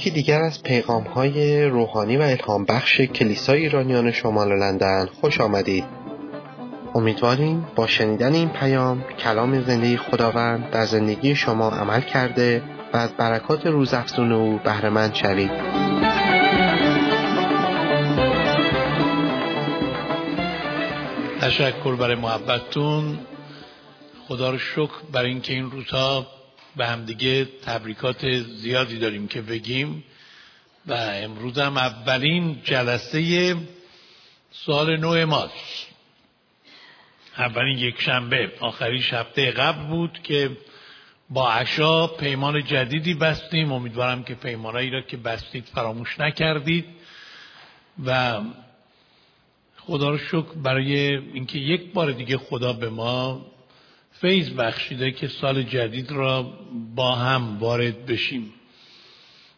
یکی دیگر از پیغام های روحانی و الهام بخش کلیسای ایرانیان شمال لندن خوش آمدید. امیدواریم با شنیدن این پیام کلام زندگی خداوند در زندگی شما عمل کرده و از برکات روزافزون او بهرهمند شوید. تشکر برای محبتتون خدا رو شکر برای اینکه این روزها به همدیگه تبریکات زیادی داریم که بگیم. و امروز هم اولین جلسه سال نو ماست. اولین یک شنبه. آخرین هفته قبل بود که با عشا پیمان جدیدی بستیم. امیدوارم که پیمانایی را که بستید فراموش نکردید. و خدا رو شکر برای اینکه یک بار دیگه خدا به ما فیض بخشیده که سال جدید را با هم وارد بشیم.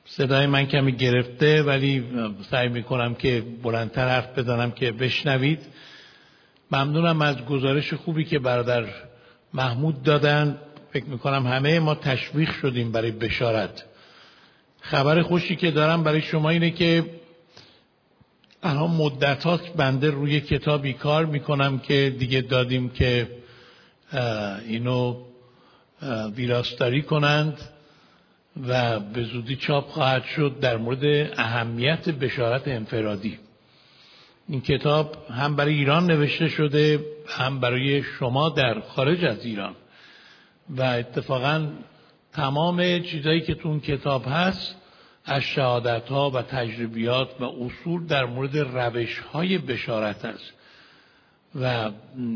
صدای من کمی گرفته ولی سعی می‌کنم که بلندتر حرف بزنم که بشنوید. ممنونم از گزارش خوبی که برادر محمود دادن. فکر می‌کنم همه ما تشویق شدیم برای بشارت. خبر خوشی که دارم برای شما اینه که الان مدت بنده روی کتابی کار می‌کنم که دیگه دادیم که اینو ویراستاری کنند و به زودی چاپ خواهد شد در مورد اهمیت بشارت انفرادی. این کتاب هم برای ایران نوشته شده هم برای شما در خارج از ایران. و اتفاقا تمام چیزایی که تو اون کتاب هست از شهادت ها و تجربیات و اصول در مورد روش های بشارت است. و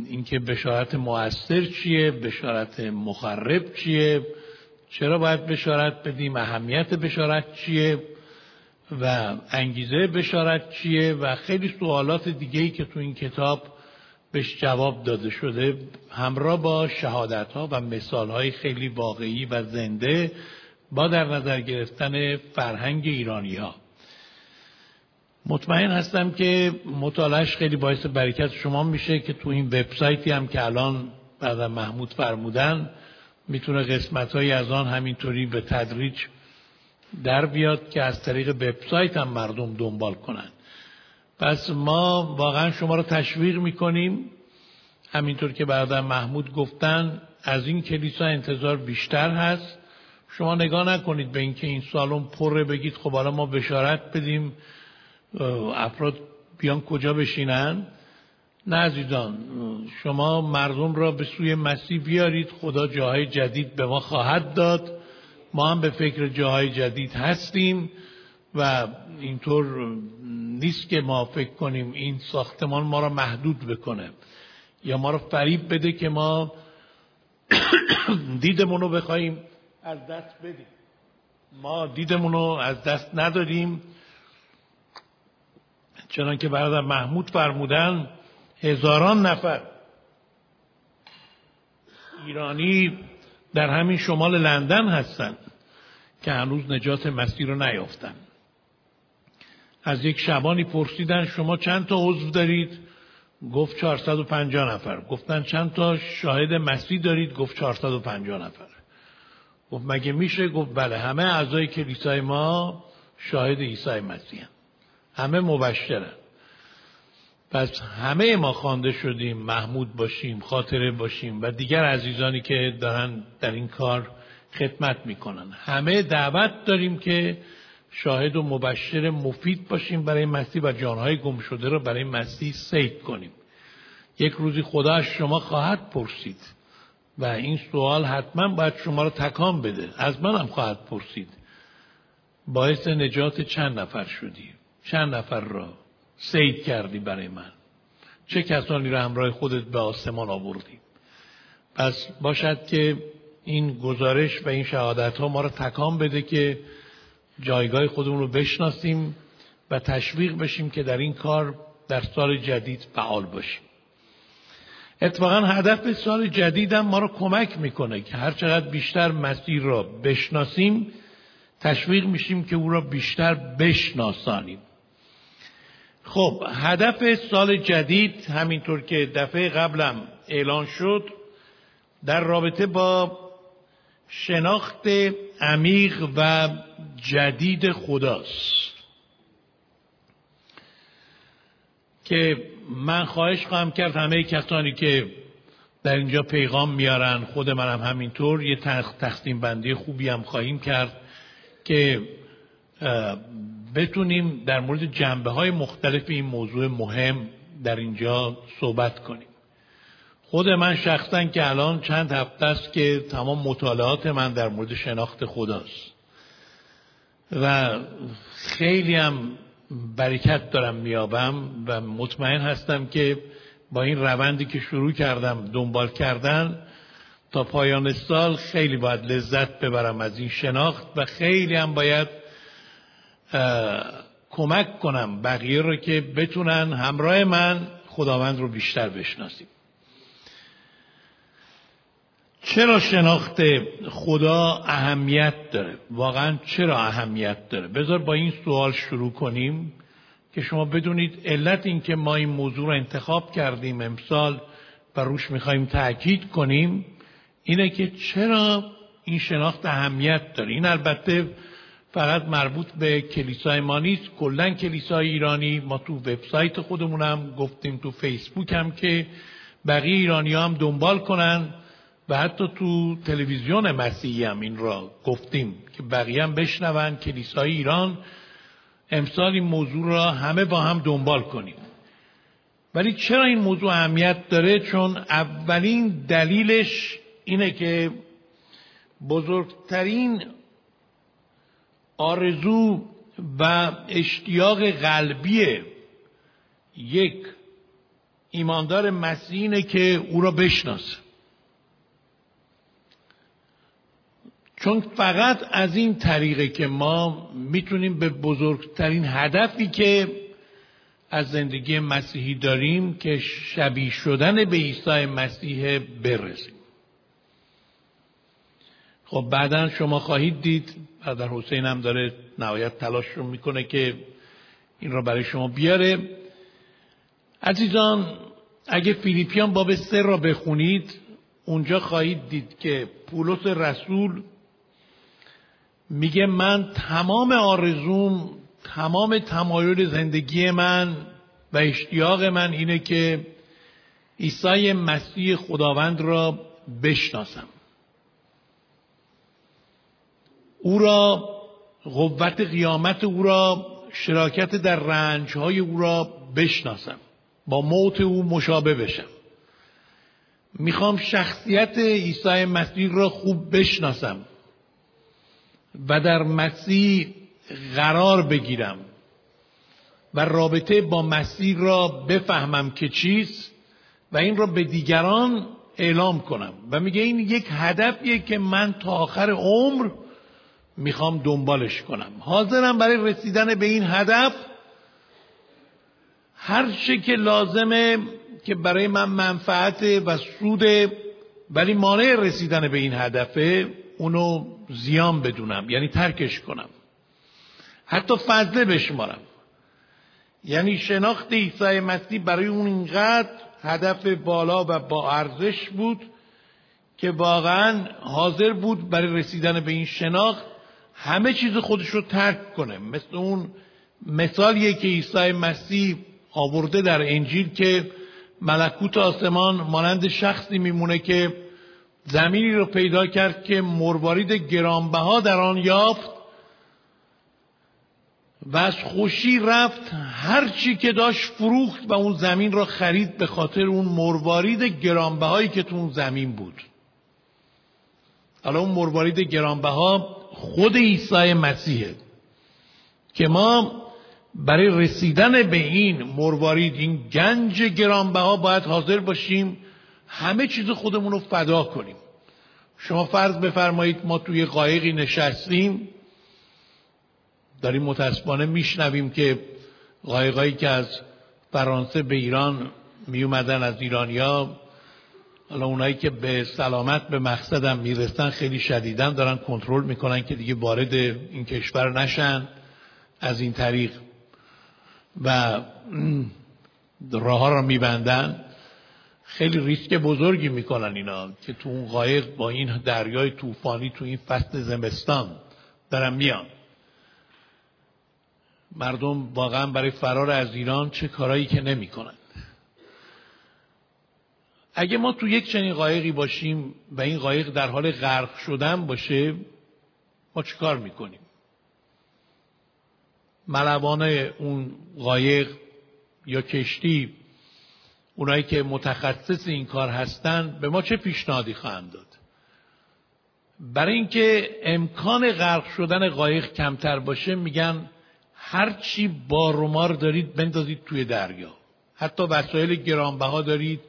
اینکه بشارت موثر چیه بشارت مخرب چیه چرا باید بشارت بدیم اهمیت بشارت چیه و انگیزه بشارت چیه و خیلی سوالات دیگه ای که تو این کتاب بهش جواب داده شده همراه با شهادت ها و مثال های خیلی واقعی و زنده با در نظر گرفتن فرهنگ ایرانی ها مطمئن هستم که مطالعش خیلی باعث برکت شما میشه که تو این وبسایتی هم که الان بعد محمود فرمودن می‌تونه قسمت های از آن همینطوری به تدریج در بیاد که از طریق وبسایت هم مردم دنبال کنن. پس ما واقعا شما رو تشویق می‌کنیم. همینطور که بعدا محمود گفتن از این کلیسا انتظار بیشتر هست. شما نگاه نکنید به اینکه این سالن پره بگید خب حالا ما بشارت بدیم. افراد بیان کجا بشینن؟ نه عزیزان شما مردم را به سوی مسیح بیارید خدا جاهای جدید به ما خواهد داد. ما هم به فکر جاهای جدید هستیم و اینطور نیست که ما فکر کنیم این ساختمان ما را محدود بکنه یا ما را فریب بده که ما دیدمون رو بخوایم از دست بدیم. ما دیدمون رو از دست نداریم چنان که برادر محمود فرمودن هزاران نفر ایرانی در همین شمال لندن هستند که هنوز نجات مسیح رو نیافتن از یک شبانی پرسیدن شما چند تا عضو دارید؟ گفت 450 نفر. گفتن چند تا شاهد مسیح دارید؟ گفت 450 نفر. گفت مگه میشه؟ گفت بله همه اعضای کلیسای ما شاهد عیسی مسیح همه مبشرن. پس همه ما خوانده شدیم محمود باشیم خاطره باشیم و دیگر عزیزانی که دارن در این کار خدمت می‌کنن. همه دعوت داریم که شاهد و مبشر مفید باشیم برای مسیح و جانهای گم شده رو برای مسیح سید کنیم. یک روزی خدا از شما خواهد پرسید و این سوال حتما باید شما رو تکان بده. از منم خواهد پرسید. باعث نجات چند نفر شدی؟ چند نفر را سید کردی برای من؟ چه کسانی را همراه خودت به آسمان آوردی؟ پس باشد که این گزارش و این شهادت ها ما را تکان بده که جایگاه خودمون رو بشناسیم و تشویق بشیم که در این کار در سال جدید فعال باشیم. اتفاقا هدف سال جدید هم ما رو کمک می‌کنه که هر چقدر بیشتر مسیر را بشناسیم تشویق میشیم که او را بیشتر بشناسانیم. خب هدف سال جدید همینطور که دفعه قبلم اعلان شد در رابطه با شناخت عمیق و جدید خداست. که من خواهش خواهم کرد همه کسانی که در اینجا پیغام میارن خود منم هم همینطور یه تقسیم بندی خوبی هم خواهیم کرد که بتونیم در مورد جنبه های مختلف این موضوع مهم در اینجا صحبت کنیم. خود من شخصا که الان چند هفته است که تمام مطالعات من در مورد شناخت خداست. و خیلی هم برکت دارم میابم و مطمئن هستم که با این روندی که شروع کردم دنبال کردن تا پایان سال خیلی باید لذت ببرم از این شناخت و خیلی هم باید کمک کنم بقیه رو که بتونن همراه من خداوند رو بیشتر بشناسیم. چرا شناخت خدا اهمیت داره؟ واقعا چرا اهمیت داره؟ بذار با این سوال شروع کنیم که شما بدونید علت این که ما این موضوع رو انتخاب کردیم امسال و روش می‌خوایم تاکید کنیم اینه که چرا این شناخت اهمیت داره؟ این البته فقط مربوط به کلیسای ما نیست. کلا کلیسای ایرانی. ما تو وبسایت خودمون هم گفتیم تو فیسبوک هم که بقیه ایرانی هم دنبال کنن و حتی تو تلویزیون مسیحی هم این را گفتیم که بقیه هم بشنون. کلیسای ایران امسال این موضوع را همه با هم دنبال کنیم. ولی چرا این موضوع اهمیت داره؟ چون اولین دلیلش اینه که بزرگترین آرزو و اشتیاق قلبی یک ایماندار مسیحی که او را بشناسه. چون فقط از این طریقه که ما می‌تونیم به بزرگترین هدفی که از زندگی مسیحی داریم که شبیه شدن به عیسی مسیح برسیم. خب بعدا شما خواهید دید در حسین هم داره نهایت تلاش رو می‌کنه که این را برای شما بیاره. عزیزان اگه فیلیپیان باب سه را بخونید اونجا خواهید دید که پولس رسول میگه من تمام آرزوم تمام تمایل زندگی من و اشتیاق من اینه که عیسی مسیح خداوند را بشناسم. او را قوت قیامت او را شراکت در رنج های او را بشناسم. با موت او مشابه بشم. می‌خوام شخصیت عیسی مسیح را خوب بشناسم و در مسیح قرار بگیرم و رابطه با مسیح را بفهمم که چیست و این را به دیگران اعلام کنم. و میگه این یک هدفیه که من تا آخر عمر می‌خوام دنبالش کنم. حاضرم برای رسیدن به این هدف هر چه که لازمه که برای من منفعت و سود ولی مانع رسیدن به این هدفه اونو زیان بدونم یعنی ترکش کنم. حتی فضله بشمارم. یعنی شناخت عیسی مسیح برای اون اینقدر هدف بالا و با ارزش بود که واقعا حاضر بود برای رسیدن به این شناخت همه چیز خودش رو ترک کنه. مثل اون مثالیه که عیسی مسیح آورده در انجیل که ملکوت آسمان مانند شخصی میمونه که زمینی رو پیدا کرد که مروارید گرانبها در آن یافت و از خوشی رفت. هر چی که داشت فروخت و اون زمین را خرید به خاطر اون مروارید گرانبهایی که تو اون زمین بود. حالا اون مروارید گرانبها خود عیسی مسیحه که ما برای رسیدن به این مروارید این گنج گرانبها باید حاضر باشیم همه چیز خودمون رو فدا کنیم. شما فرض بفرمایید ما توی قایقی نشستیم داریم متاسفانه میشنویم که قایقایی که از فرانسه به ایران می اومدن از ایرانیا حالا اونایی که به سلامت به مقصدم می‌رسن خیلی شدیدن دارن کنترل می‌کنن که دیگه وارد این کشور نشن از این طریق. و راه ها را میبندن. خیلی ریسک بزرگی می‌کنن اینا که تو اون قایق با این دریای طوفانی تو این فصل زمستان دارن میان. مردم واقعا برای فرار از ایران چه کارایی که نمی کنند اگه ما تو یک چنین قایقی باشیم و این قایق در حال غرق شدن باشه ما چه کار می‌کنیم؟ ملوان اون قایق یا کشتی اونایی که متخصص این کار هستند به ما چه پیشنهادی خواهند داد؟ برای اینکه امکان غرق شدن قایق کمتر باشه میگن هر چی بارومار دارید بندازید توی دریا. حتی وسایل گرانبها دارید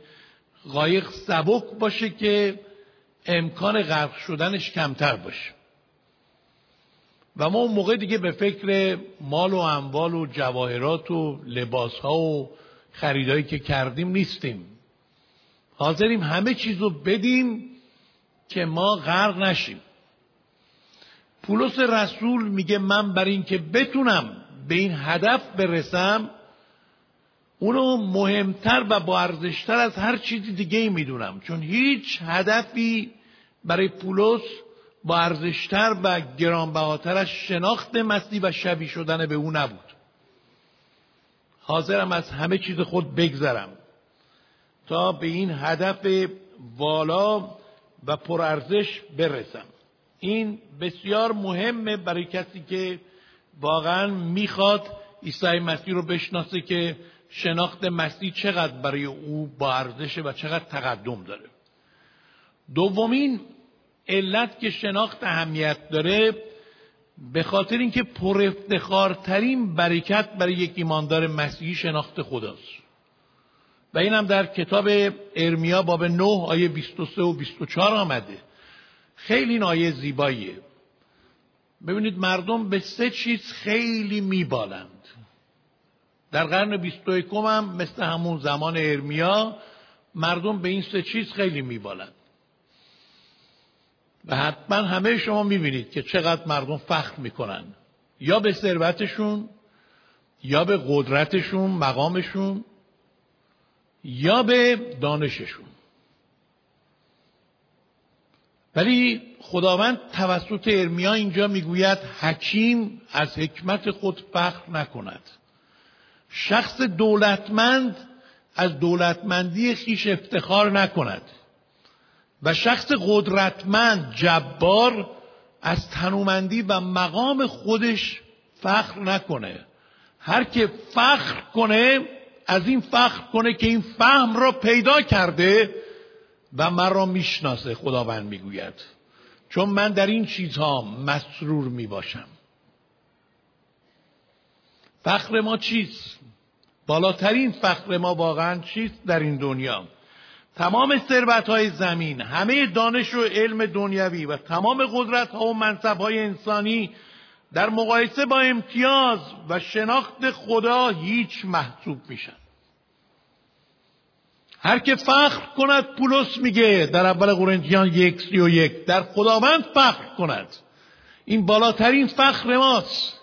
قایق سبک باشه که امکان غرق شدنش کمتر باشه. و ما اون موقع دیگه به فکر مال و اموال و جواهرات و لباس ها و خریدایی که کردیم نیستیم. حاضریم همه چیز رو بدیم که ما غرق نشیم. پولس رسول میگه من بر اینکه بتونم به این هدف برسم اونو مهمتر و با ارزشتر از هر چیزی دیگه می‌دونم. چون هیچ هدفی برای پولس با ارزشتر و گرانبهاتر از شناخت مسیح و شبیه شدن به او نبود. حاضرم از همه چیز خود بگذرم تا به این هدف والا و پرارزش برسم. این بسیار مهمه برای کسی که واقعا می‌خواد عیسی مسیح رو بشناسه که شناخت مسیح چقدر برای او با ارزشه و چقدر تقدم داره. دومین علت که شناخت اهمیت داره به خاطر اینکه پر افتخارترین برکت برای یک ایماندار مسیحی شناخت خداست. و این هم در کتاب ارمیا باب 9 آیه 23 و 24 آمده. خیلی این آیه زیباییه. ببینید مردم به سه چیز خیلی میبالند. در قرن 21 هم مثل همون زمان ارمیا مردم به این سه چیز خیلی میبالند. و حتما همه شما می‌بینید که چقدر مردم فخر می‌کنن. یا به ثروتشون یا به قدرتشون مقامشون یا به دانششون. ولی خداوند توسط ارمیا اینجا می‌گوید حکیم از حکمت خود فخر نکند. شخص دولتمند از دولتمندی خیش افتخار نکند و شخص قدرتمند جبار از تنومندی و مقام خودش فخر نکنه. هر که فخر کنه از این فخر کنه که این فهم را پیدا کرده و من را می‌شناسه خداوند می‌گوید. چون من در این چیزها مسرور می‌باشم. فخر ما چیست؟ بالاترین فخر ما واقعا چیست در این دنیا؟ تمام ثروت های زمین همه دانش و علم دنیوی و تمام قدرت ها و منصب های انسانی در مقایسه با امتیاز و شناخت خدا هیچ محسوب میشن. هر که فخر کند پولس میگه در اول قرنتیان یک سی و یک در خداوند فخر کند. این بالاترین فخر ماست.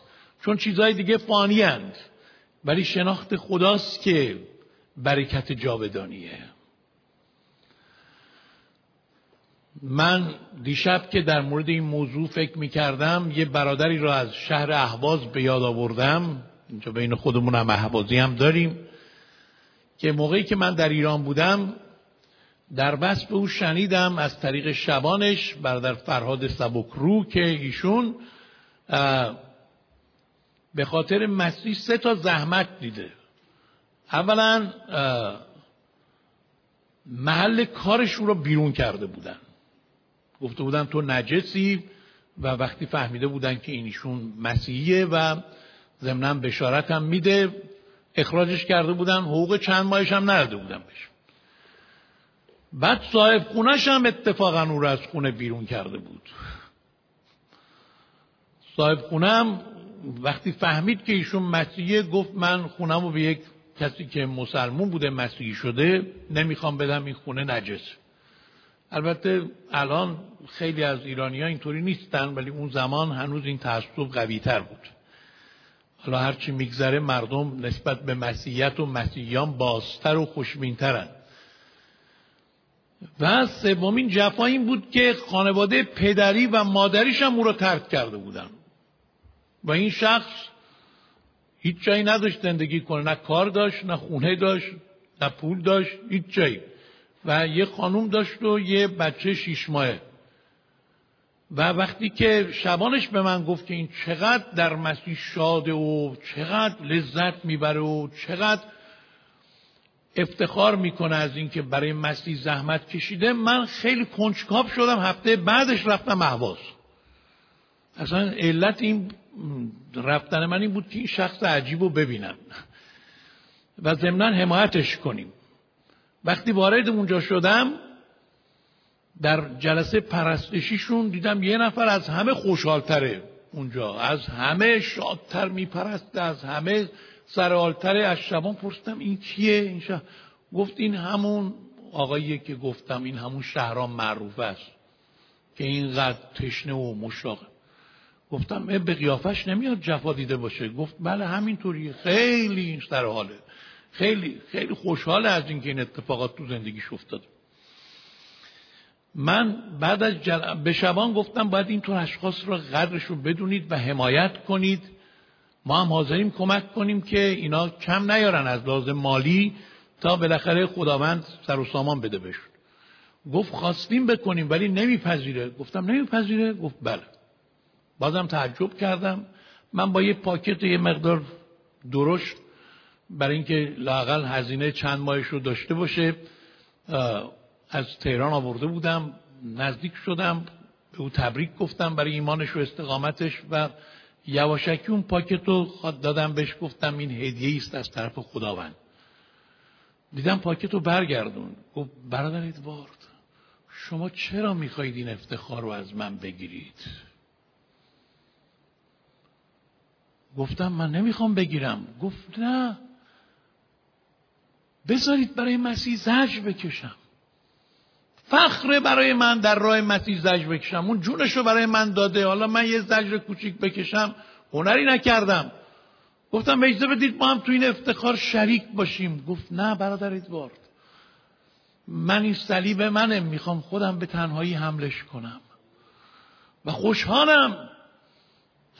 چون چیزهای دیگه فانی هند. ولی شناخت خداست که برکت جاودانیه. من دیشب که در مورد این موضوع فکر می کردم یه برادری را از شهر اهواز به یاد آوردم. اینجا بین خودمون هم اهوازی هم داریم. که موقعی که من در ایران بودم در وصف او شنیدم از طریق شبانش برادر فرهاد سبکرو که ایشون به خاطر مسیح سه تا زحمت دیده. اولا محل کارش را بیرون کرده بودن. گفته بودن تو نجسی و وقتی فهمیده بودن که اینیشون مسیحیه و ضمنا بشارت هم میده اخراجش کرده بودن حقوق چند ماهش هم نرده بودن بهش بعد صاحب خونش هم اتفاقا او رو از خونه بیرون کرده بود. صاحب خونم وقتی فهمید که ایشون مسیحیه گفت من خونم رو به یک کسی که مسلمون بوده مسیحی شده نمی‌خوام بدم این خونه نجس. البته الان خیلی از ایرانی ها اینطوری نیستن ولی اون زمان هنوز این تعصب قوی تر بود. حالا هرچی میگذره مردم نسبت به مسیحیت و مسیحیان بازتر و خوشبینترن. و سومین جفا این بود که خانواده پدری و مادریش هم او را ترک کرده بودن. و این شخص هیچ جایی نداشت زندگی کنه. نه کار داشت نه خونه داشت نه پول داشت هیچ جایی. و یه خانوم داشت و یه بچه شیش ماهه. و وقتی که شبانش به من گفت که این چقدر در مسیح شاده و چقدر لذت می‌بره و چقدر افتخار می‌کنه از اینکه برای مسیح زحمت کشیده من خیلی کنجکاو شدم. هفته بعدش رفتم احواز اصلا علت این رفتن من این بود که این شخص عجیب رو ببینم و ضمنا حمایتش کنیم. وقتی وارد اونجا شدم در جلسه پرستشیشون دیدم یه نفر از همه خوشحالتره اونجا از همه شادتر میپرسته از همه سرحالتره. از شبان پرسیدم این کیه؟ این گفت این همون آقاییه که گفتم این همون شهرام معروف است که اینقدر تشنه و مشتاقه گفتم به قیافش نمیاد جفا دیده باشه. گفت بله همینطوریه. خیلی سر حاله. خیلی خیلی خوشحاله از اینکه این اتفاقات تو زندگیش افتاده. من بعد از جل... به شبان گفتم باید اینطور اشخاص را قدرش رو بدونید و حمایت کنید. ما هم حاضریم کمک کنیم که اینا کم نیارن از لازم مالی تا بالاخره خداوند سر و سامان بده بشون گفت خواستیم بکنیم ولی نمیپذیره. گفتم نمیپذیره؟ گفت بله. بازم تعجب کردم. من با یه پاکت یه مقدار درشت برای اینکه لاقل هزینه چند ماهش رو داشته باشه از تهران آورده بودم نزدیک شدم به او تبریک گفتم برای ایمانش و استقامتش و یواشکی اون پاکت رو دادم بهش گفتم این هدیه است از طرف خداوند. دیدم پاکت رو برگردون. گفت برادر ادوارد شما چرا می‌خواهید این افتخار رو از من بگیرید؟ گفتم من نمی‌خوام بگیرم. گفت نه. بذارید برای مسیح زج بکشم. فخر برای من در راه مسیح زج بکشم. اون جونش رو برای من داده. حالا من یه زجر کوچیک بکشم. هنری نکردم. گفتم اجازه بدید ما هم تو این افتخار شریک باشیم. گفت نه برادر ادوارد من این صلیب منه. می‌خوام خودم به تنهایی حملش کنم. و خوشحالم.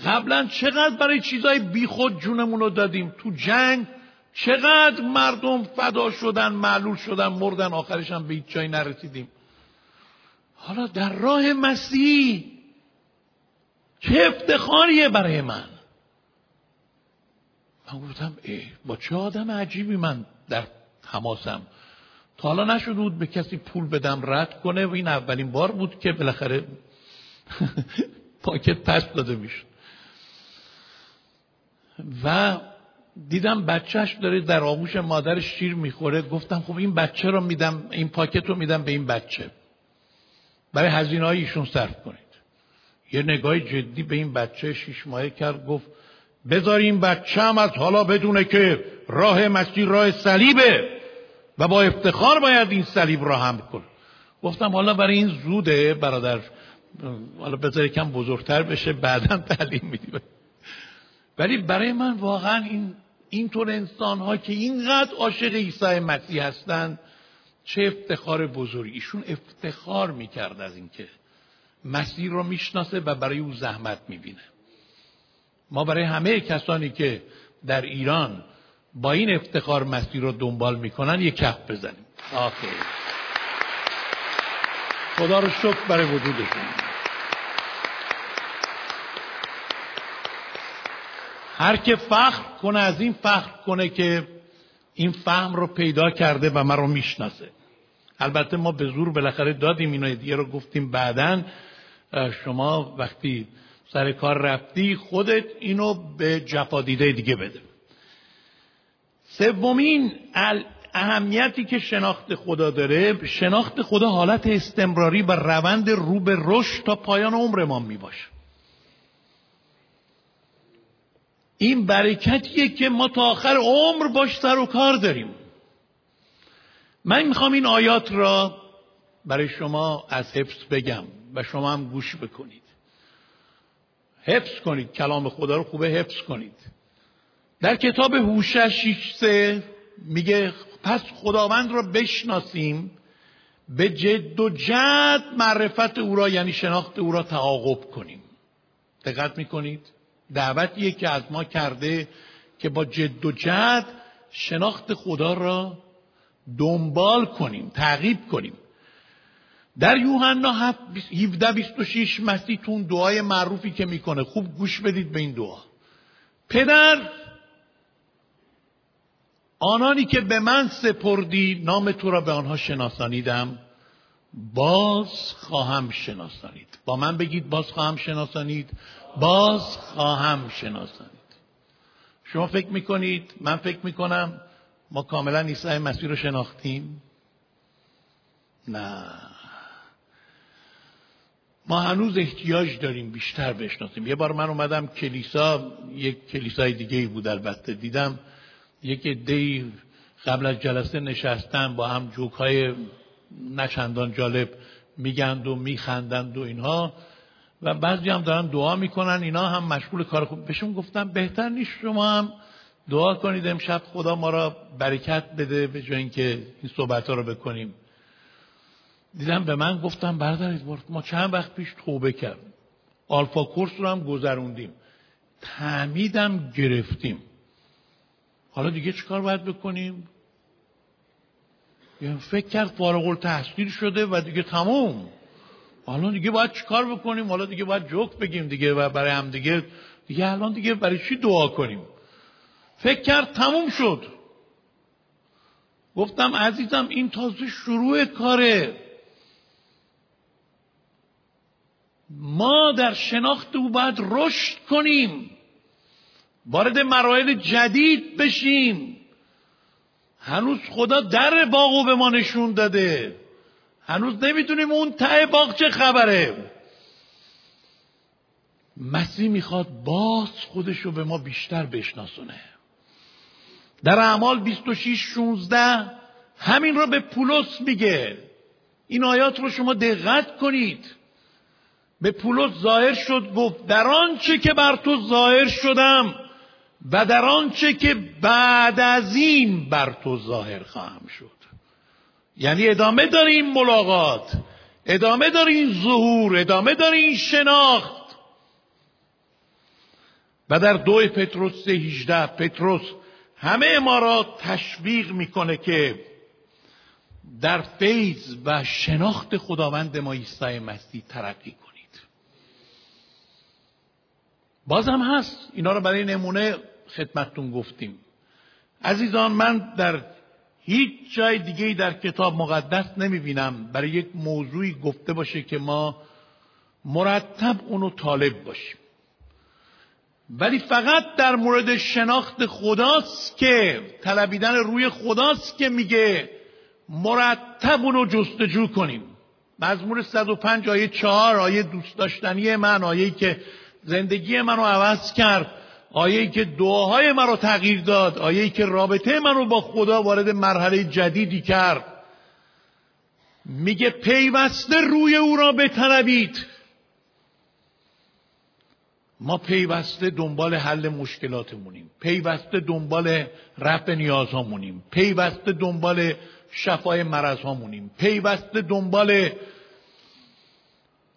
قبلا چقدر برای چیزای بیخود جونمون رو دادیم تو جنگ چقدر مردم فدا شدن معلول شدن مردن آخرش هم به هیچ جایی نرسیدیم. حالا در راه مسیح چه افتخاریه برای من؟ من گفتم ای با چه آدم عجیبی من در تماسم تا حالا نشده بود به کسی پول بدم رد کنه و این اولین بار بود که بالاخره پاکت پس داده می‌شد. و دیدم بچهش داره در آغوش مادرش شیر می‌خوره. گفتم خب این بچه رو میدم این پاکت رو میدم به این بچه. برای هزینه ایشون صرف کنید. یه نگاه جدی به این بچه شیش ماهه کرد گفت بذار این بچه هم از حالا بدونه که راه مسیر راه صلیبه و با افتخار باید این صلیب را هم کن گفتم حالا برای این زوده برادر حالا بذار کم بزرگتر بشه بعدا تعلیم میدیم. ولی برای من واقعا این اینطور انسان ها که اینقدر عاشق عیسی مسیح هستند چه افتخار بزرگی ایشون افتخار می‌کرد از اینکه مسیح رو می‌شناسه و برای او زحمت می‌بینه. ما برای همه کسانی که در ایران با این افتخار مسیح رو دنبال می‌کنن یک کف بزنیم. آخه خدا رو شکر برای وجودشون هر که فخر کنه از این فخر کنه که این فهم رو پیدا کرده و من رو می‌شناسه. البته ما به زور بالاخره دادیم اینو دیگه رو گفتیم بعدا. شما وقتی سر کار رفتی خودت اینو به جفادیده دیگه بده. سومین اهمیتی که شناخت خدا داره شناخت خدا حالت استمراری و روند رو به رشد تا پایان عمر ما می باشه این برکتیه که ما تا آخر عمر باش سر و کار داریم. من می‌خوام این آیات را برای شما از حفظ بگم و شما هم گوش بکنید. حفظ کنید کلام خدا رو خوبه حفظ کنید. در کتاب هوشش سه میگه پس خداوند را بشناسیم به جد و جد معرفت او را یعنی شناخت او را تعاقب کنیم. دقت می‌کنید؟ دعوتیه که از ما کرده که با جد و جد شناخت خدا را دنبال کنیم تعقیب کنیم. در یوحنا 17 26 مسیح تون دعای معروفی که می‌کنه خوب گوش بدید به این دعا. پدر آنانی که به من سپردی نام تو را به آنها شناسانیدم باز خواهم شناسانید. با من بگید باز خواهم شناسانید. باز خواهم شناسانید. شما فکر می‌کنید من فکر می‌کنم ما کاملا عیسی مسیح رو شناختیم؟ نه. ما هنوز احتیاج داریم بیشتر بشناسیم. یه بار من اومدم کلیسا یک کلیسای دیگه ای بود البته. دیدم یک عده قبل از جلسه نشستن با هم جوک های نچندان جالب میگند و میخندند و اینها. و بعضی هم دارن دعا می‌کنن اینا هم مشغول کار خوب. بهشون گفتم بهتر نیست شما هم دعا کنید امشب خدا ما را برکت بده به جای اینکه این صحبت ها رو بکنیم. دیدم به من گفتم بردارید ما چند وقت پیش توبه کردیم. آلفا کورس رو هم گذروندیم. تعمیدم گرفتیم. حالا دیگه چیکار باید بکنیم؟ یعنی فکر کرد فارغ التحصیل شده و دیگه تموم. حالا دیگه باید چیکار بکنیم؟ حالا دیگه باید جوک بگیم دیگه و برای هم دیگه. دیگه الان دیگه برای چی دعا کنیم؟ فکر کرد تموم شد. گفتم عزیزم این تازه شروع کاره. ما در شناخت او باید رشد کنیم. وارد مراحل جدید بشیم. هنوز خدا در باغو به ما نشون داده. هنوز نمی‌تونیم اون ته باغ چه خبره. مسیح می‌خواد باز خودش رو به ما بیشتر بشناسونه. در اعمال 26 16 همین رو به پولس میگه. این آیات رو شما دقت کنید. به پولس ظاهر شد گفت در آنچه که بر تو ظاهر شدم و در آنچه که بعد از این بر تو ظاهر خواهم شد. یعنی ادامه داره ملاقات. ادامه داره ظهور. ادامه داره شناخت. و در دو پتروس 18 پتروس همه ما را تشویق می‌کنه که در فیض و شناخت خداوند ما عیسی مسیح ترقی کنید. بازم هست. اینا رو برای نمونه خدمتتون گفتیم. عزیزان من در هیچ جای دیگه در کتاب مقدس نمی‌بینم برای یک موضوعی گفته باشه که ما مرتب اونو طالب باشیم. ولی فقط در مورد شناخت خداست که طلبیدن روی خداست که میگه مرتب اونو جستجو کنیم. مزمور 105 آیه 4 آیه دوست داشتنی من آیه که زندگی منو عوض کرد. آیه که دعاهای من رو تغییر داد آیه که رابطه من رو با خدا وارد مرحله جدیدی کرد. میگه پیوسته روی او را بطلبید. ما پیوسته دنبال حل مشکلاتمونیم. پیوسته دنبال رفع نیازهامونیم. پیوسته دنبال شفای مرضهامونیم. پیوسته دنبال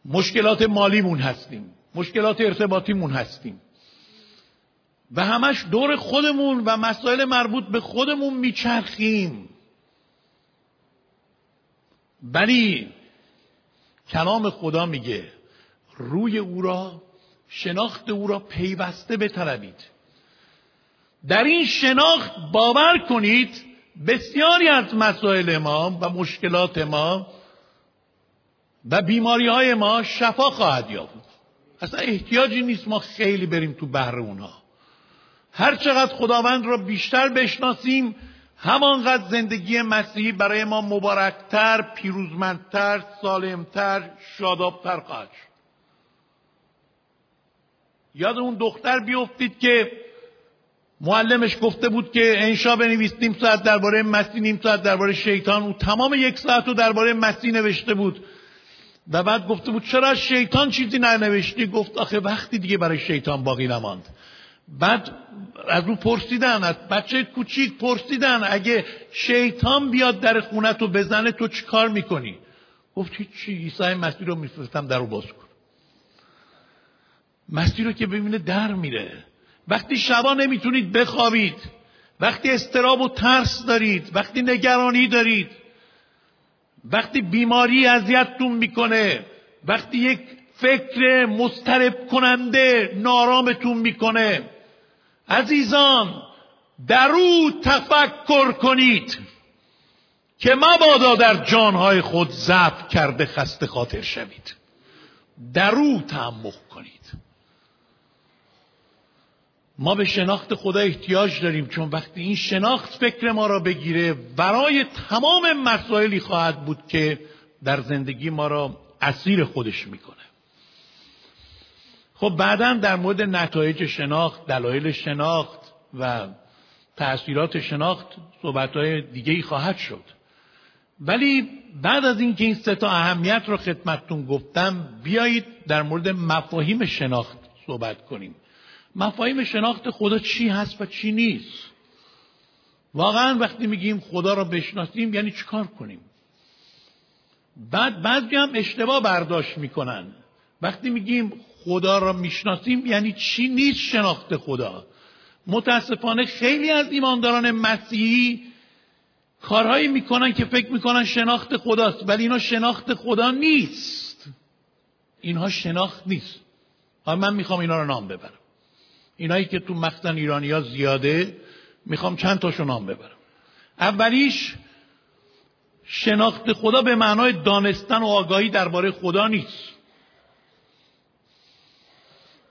مشکلات مالیمون هستیم. مشکلات ارتباطیمون هستیم. و همش دور خودمون و مسائل مربوط به خودمون میچرخیم. ولی کلام خدا میگه روی او را شناخت او را پیوسته بطلبید. در این شناخت باور کنید بسیاری از مسائل ما و مشکلات ما و بیماری های ما شفا خواهد یافت. اصلا احتیاجی نیست ما خیلی بریم تو بحر اونها. هر چقدر خداوند را بیشتر بشناسیم همانقدر زندگی مسیحی برای ما مبارکتر، پیروزمندتر، سالمتر، شادابتر خواهد شد. یاد اون دختر بیفتید که معلمش گفته بود که انشا بنویس نیم ساعت درباره مسیح نیم ساعت درباره شیطان. او تمام یک ساعت رو درباره مسیح نوشته بود. و بعد گفته بود چرا شیطان چیزی ننوشتی؟ گفت آخه وقتی دیگه برای شیطان باقی نماند. بعد از او پرسیدن از بچه کوچیک پرسیدن اگه شیطان بیاد در خونت رو بزنه تو چی کار می‌کنی؟ گفت چی عیسی مسیح رو میفرستم در رو باز کن. مسیح رو که ببینه در میره. وقتی شبا نمی‌تونید بخوابید. وقتی استراب و ترس دارید. وقتی نگرانی دارید. وقتی بیماری اذیتتون می‌کنه. وقتی یک فکر مسترب کننده نارامتون می‌کنه. عزیزان در او تفکر کنید که مبادا در جانهای خود ضعف کرده خسته خاطر شوید. در او تعمق کنید. ما به شناخت خدا احتیاج داریم چون وقتی این شناخت فکر ما را بگیره برای تمام مسائلی خواهد بود که در زندگی ما را اسیر خودش می‌کنه خب بعدا در مورد نتایج شناخت دلایل شناخت و تأثیرات شناخت صحبتهای دیگه ای خواهد شد. ولی بعد از اینکه این سه تا اهمیت رو خدمتتون گفتم بیایید در مورد مفاهیم شناخت صحبت کنیم. مفاهیم شناخت خدا چی هست و چی نیست؟ واقعا وقتی میگیم خدا را بشناسیم یعنی چیکار کنیم؟ بعد بعضی هم اشتباه برداشت می‌کنن. وقتی میگیم خدا را می‌شناسیم یعنی چی نیست شناخت خدا؟ متاسفانه خیلی از ایمانداران مسیحی کارهایی می‌کنن که فکر می‌کنن شناخت خداست ولی اینا شناخت خدا نیست. اینها شناخت نیست. حالا من می‌خوام اینا رو نام ببرم. اینایی که تو مخزن ایرانی ها زیاده می‌خوام چند تاشو نام ببرم. اولیش شناخت خدا به معنای دانستن و آگاهی درباره خدا نیست.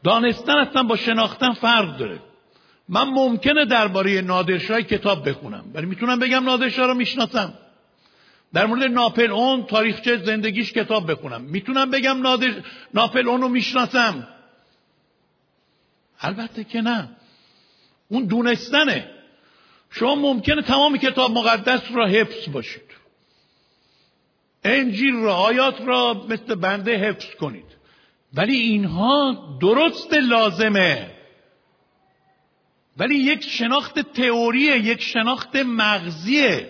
دانستن اصلا با شناختن فرق داره. من ممکنه درباره نادرشاه کتاب بخونم ولی می‌تونم بگم نادرشاه رو می‌شناسم. در مورد ناپل اون تاریخچه زندگیش کتاب بخونم. می‌تونم بگم نادر... ناپل اون رو می‌شناسم؟ البته که نه. اون دونستنه. شما ممکنه تمام کتاب مقدس را حفظ باشید. انجیل را آیات را مثل بنده حفظ کنید. ولی اینها درست لازمه. ولی یک شناخت تئوریه یک شناخت مغزیه.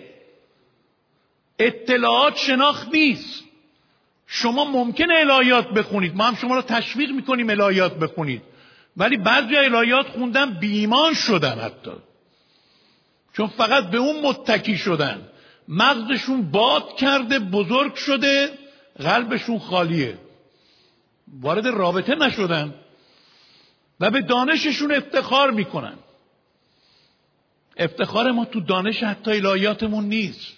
اطلاعات شناخت نیست. شما ممکنه الهیات بخونید. ما هم شما را تشویق می‌کنیم الهیات بخونید. ولی بعضی الهیات خوندن بیمان شدن حتی. چون فقط به اون متکی شدن. مغزشون باد کرده بزرگ شده قلبشون خالیه. وارد رابطه نشدن و به دانششون افتخار می‌کنن. افتخار ما تو دانش حتی الهیاتمون نیست.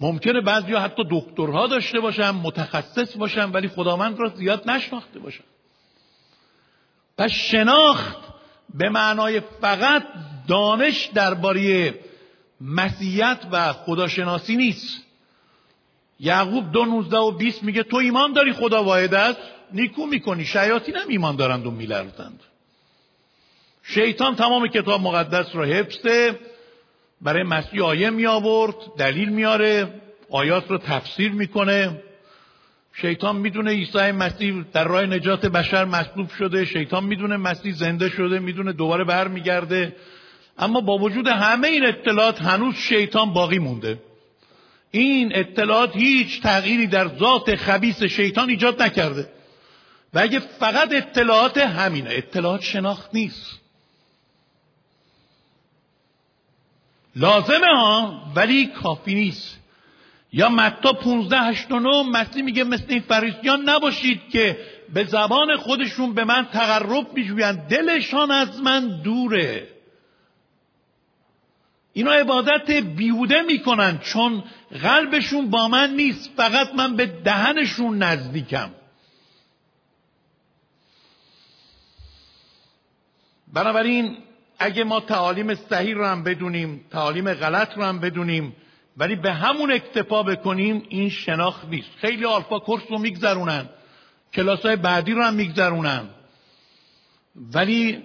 ممکنه بعضی حتی دکترها داشته باشن متخصص باشن ولی خداوند را زیاد نشناخته باشن. پس شناخت به معنای فقط دانش درباره مسیحیت و خداشناسی نیست. یعقوب دو نوزده و بیست میگه تو ایمان داری خدا واحد است؟ نیکو می‌کنی شیاطین هم ایمان دارند و میلرزند. شیطان تمام کتاب مقدس را حفظه برای مسیح آیه می آورد دلیل میاره آیات رو تفسیر می‌کنه. شیطان می‌دونه عیسی مسیح در راه نجات بشر مصلوب شده شیطان می‌دونه مسیح زنده شده می‌دونه دوباره برمیگرده. اما با وجود همه این اطلاعات هنوز شیطان باقی مونده. این اطلاعات هیچ تغییری در ذات خبیس شیطان ایجاد نکرده. و اگه فقط اطلاعات همینه اطلاعات شناخت نیست. لازمه ها ولی کافی نیست. یا متا 15 89 مسیح میگه مثل این فریسیان نباشید که به زبان خودشون به من تقرب میجویند. دلشان از من دوره. اینا عبادت بیهوده می‌کنن چون قلبشون با من نیست فقط من به دهنشون نزدیکم. بنابراین اگه ما تعالیم صحیح رو هم بدونیم تعالیم غلط رو هم بدونیم ولی به همون اکتفا بکنیم این شناخت نیست. خیلی آلفا کورس رو میگذرونن کلاس های بعدی رو هم میگذرونن. ولی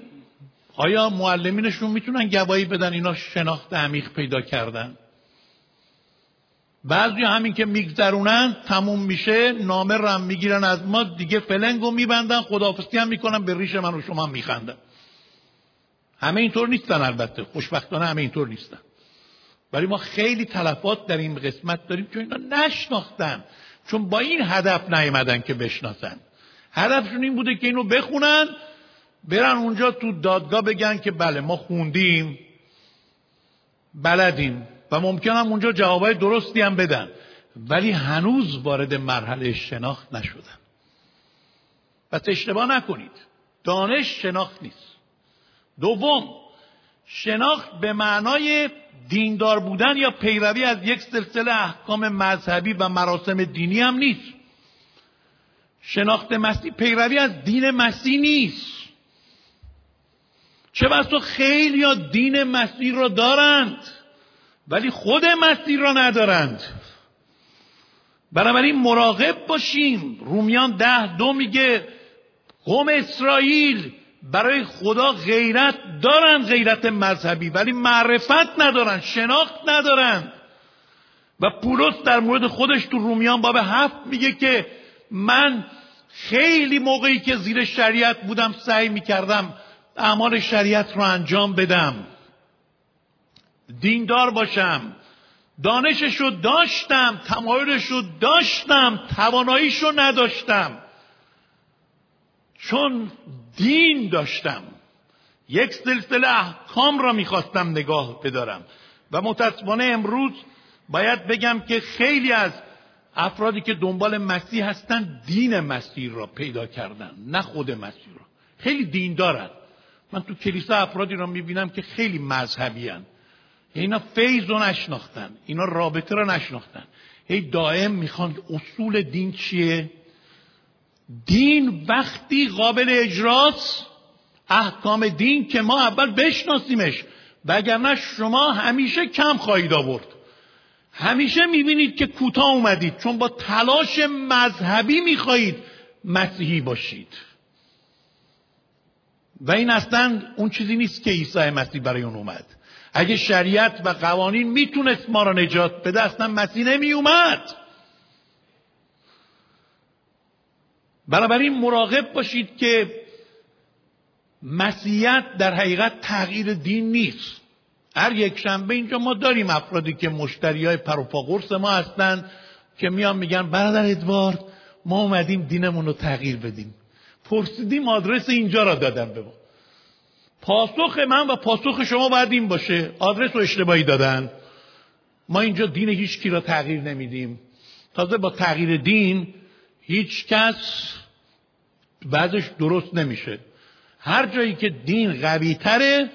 آیا معلمینشون می‌تونن گواهی بدن اینا شناخت عمیق پیدا کردن؟ بعضی همین که میگذرونن تموم میشه نامه رو هم می‌گیرن از ما دیگه فلنگو میبندن خداحافظی هم می‌کنن به ریش من و شما میخندن. همه اینطور نیستن البته خوشبختانه همه اینطور نیستن. ولی ما خیلی تلفات در این قسمت داریم چون اینا نشناختن چون با این هدف نیومدن که بشناسن. هدفشون این بوده که اینو بخونن برن اونجا تو دادگاه بگن که بله ما خوندیم بلدیم و ممکنم اونجا جوابای درستی هم بدن. ولی هنوز وارد مرحله شناخت نشدن. پس اشتباه نکنید. دانش شناخت نیست. دوم شناخت به معنای دیندار بودن یا پیروی از یک سلسله احکام مذهبی و مراسم دینی هم نیست. شناخت مسیح پیروی از دین مسیح نیست. چه بسا خیلی یا دین مسیح را دارند ولی خود مسیح را ندارند. بنابراین مراقب باشیم. رومیان ده دو میگه قوم اسرائیل برای خدا غیرت دارن غیرت مذهبی ولی معرفت ندارن شناخت ندارن. و پولس در مورد خودش تو رومیان باب هفت میگه که من خیلی موقعی که زیر شریعت بودم سعی می‌کردم اعمال شریعت رو انجام بدم. دیندار باشم. دانشش رو داشتم تمایلش رو داشتم تواناییش رو نداشتم. چون دین داشتم. یک سلسله احکام را می‌خواستم نگاه بدارم. و متاسفانه امروز باید بگم که خیلی از افرادی که دنبال مسیح هستن دین مسیح را پیدا کردن نه خود مسیح را. خیلی دین دارن من تو کلیسا افرادی را می‌بینم که خیلی مذهبی هن. اینا فیض رو نشناختن. اینا رابطه را نشناختن. هی دائم می‌خوان اصول دین چیه؟ دین وقتی قابل اجراست احکام دین که ما اول بشناسیمش. وگرنه شما همیشه کم خواهید آورد. همیشه می‌بینید که کوتاه اومدید. چون با تلاش مذهبی می‌خواهید مسیحی باشید. و این اصلا اون چیزی نیست که عیسی مسیح برای اون اومد. اگه شریعت و قوانین می‌تونست ما را نجات بده اصلا مسیح نمی اومد بنابراین مراقب باشید که مسیحیت در حقیقت تغییر دین نیست. هر یک شنبه اینجا ما داریم افرادی که مشتری های پروپا قرص ما هستند که میان میگن برادر ادوارد ما اومدیم دینمون رو تغییر بدیم. پرسیدیم آدرس اینجا را دادم به ما. پاسخ من و پاسخ شما باید این باشه. آدرس رو اشتباهی دادن. ما اینجا دین هیچ کی را تغییر نمیدیم. تازه با تغییر دین هیچ کس بعضش درست نمیشه. هر جایی که دین قوی تره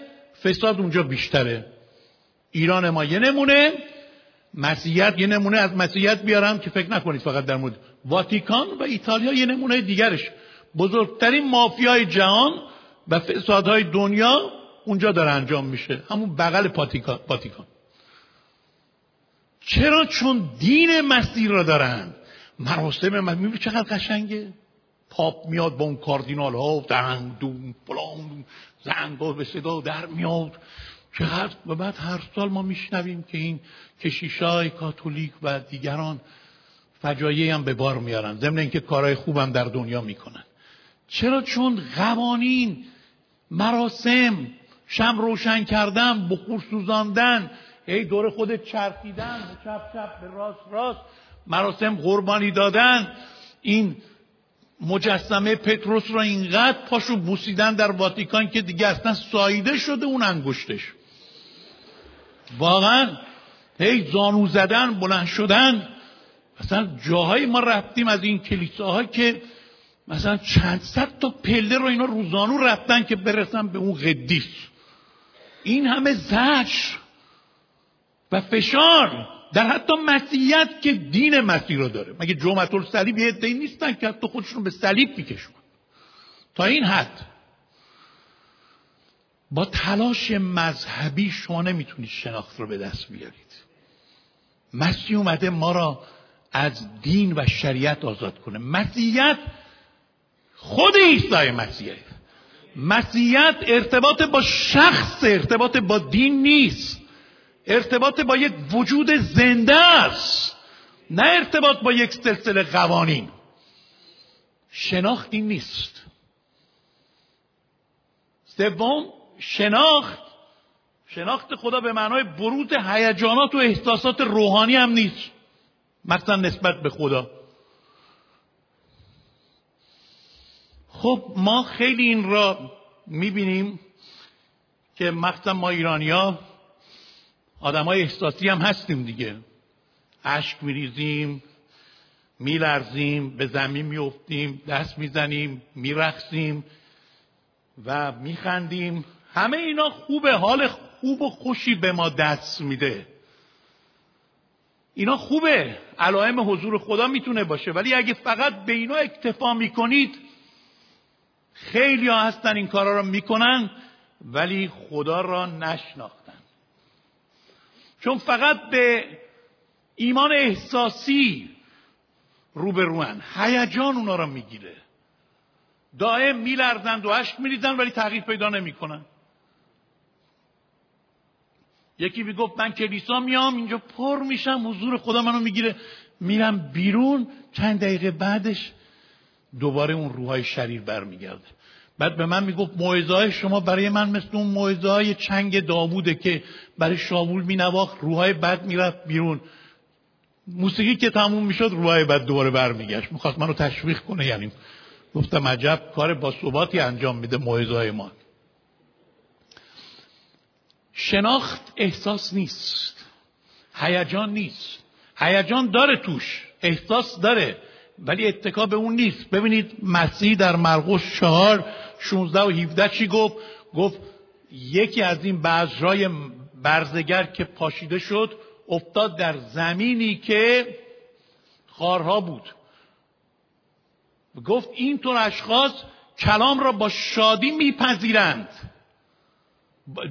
فساد اونجا بیشتره. ایران ما یه نمونه مسیحیت یه نمونه. از مسیحیت بیارم که فکر نکنید فقط در مورد واتیکان و ایتالیا یه نمونه دیگرش. بزرگترین مافیای جهان و فسادهای دنیا اونجا داره انجام میشه. همون بغل پاتیکان. چرا؟ چون دین مسیح را دارن. مراسم من می‌بینی چقدر قشنگه؟ پاپ میاد با اون کاردینال ها دنگ دون فلان زنگ به صدا در میاد. چقدر؟ و بعد هر سال ما میشنویم که این کشیشای کاتولیک و دیگران فجایعی هم به بار میارن. ضمن اینکه کارهای خوبم در دنیا می‌کنن. چرا چون قوانین مراسم شم روشن کردن بخور سوزاندن ای دور خود چرخیدن چپ چپ به راست راست مراسم قربانی دادن این مجسمه پتروس را اینقدر پاشو بوسیدن در واتیکان که دیگه اصلا سایده شده اون انگشتش. واقعا هی زانو زدن بلند شدن. مثلا جاهایی ما رفتیم از این کلیساها که مثلا چند صد تا پله رو اینا روزانو رفتن که برسن به اون قدیس. این همه زش و فشار در حتی مسیحیت که دین مسیح رو داره. مگه جمعت الصلیب یه عده‌ای نیستن که حتی خودشون به صلیب میکشون تا این حد با تلاش مذهبی شما نمی‌تونید شناخت رو به دست بیارید. مسیح اومده ما را از دین و شریعت آزاد کنه. مسیحیت خود عیسی مسیحه. مسیحیت ارتباط با شخص ارتباط با دین نیست. ارتباط با یک وجود زنده است. نه ارتباط با یک سلسله قوانین. شناختی نیست. سوم شناخت. شناخت خدا به معنای بروز هیجانات و احساسات روحانی هم نیست. مثلا نسبت به خدا. خب ما خیلی این را می‌بینیم که مخصوصا ما ایرانیا آدمای احساسی هم هستیم دیگه. اشک میریزیم میلرزیم به زمین میفتیم دست می‌زنیم میرقصیم و میخندیم. همه اینا خوبه حال خوب و خوشی به ما دست میده. اینا خوبه. علائم حضور خدا می‌تونه باشه. ولی اگه فقط به اینا اکتفا می‌کنید خیلی ها هستن این کارا رو می‌کنن ولی خدا را نشناختن. چون فقط به ایمان احساسی روبروان هیجان اونا را می‌گیره. دائم میلرزند و عشق میریزن ولی تغییر پیدا نمی‌کنن. یکی می‌گفت من کلیسا میام اینجا پر میشم حضور خدا منو می‌گیره. میرم بیرون چند دقیقه بعدش دوباره اون روحای شریر برمیگرده. بعد به من می‌گفت موعظه شما برای من مثل اون موعظه های چنگ داووده که برای شاول مینواخت روحای بد می‌رفت بیرون. موسیقی که تموم می‌شد روحای بد دوباره برمیگشت. می‌خواست منو تشویق کنه یعنی گفتم عجب کار با ثباتی انجام میده موعظه ما. شناخت احساس نیست. هیجان نیست. هیجان داره توش. احساس داره. ولی اتکا به اون نیست. ببینید مسیح در مرقس چهار 16 و 17 چی گفت؟ گفت یکی از این بذرای برزگر که پاشیده شد افتاد در زمینی که خارها بود. گفت اینطور اشخاص کلام را با شادی میپذیرند.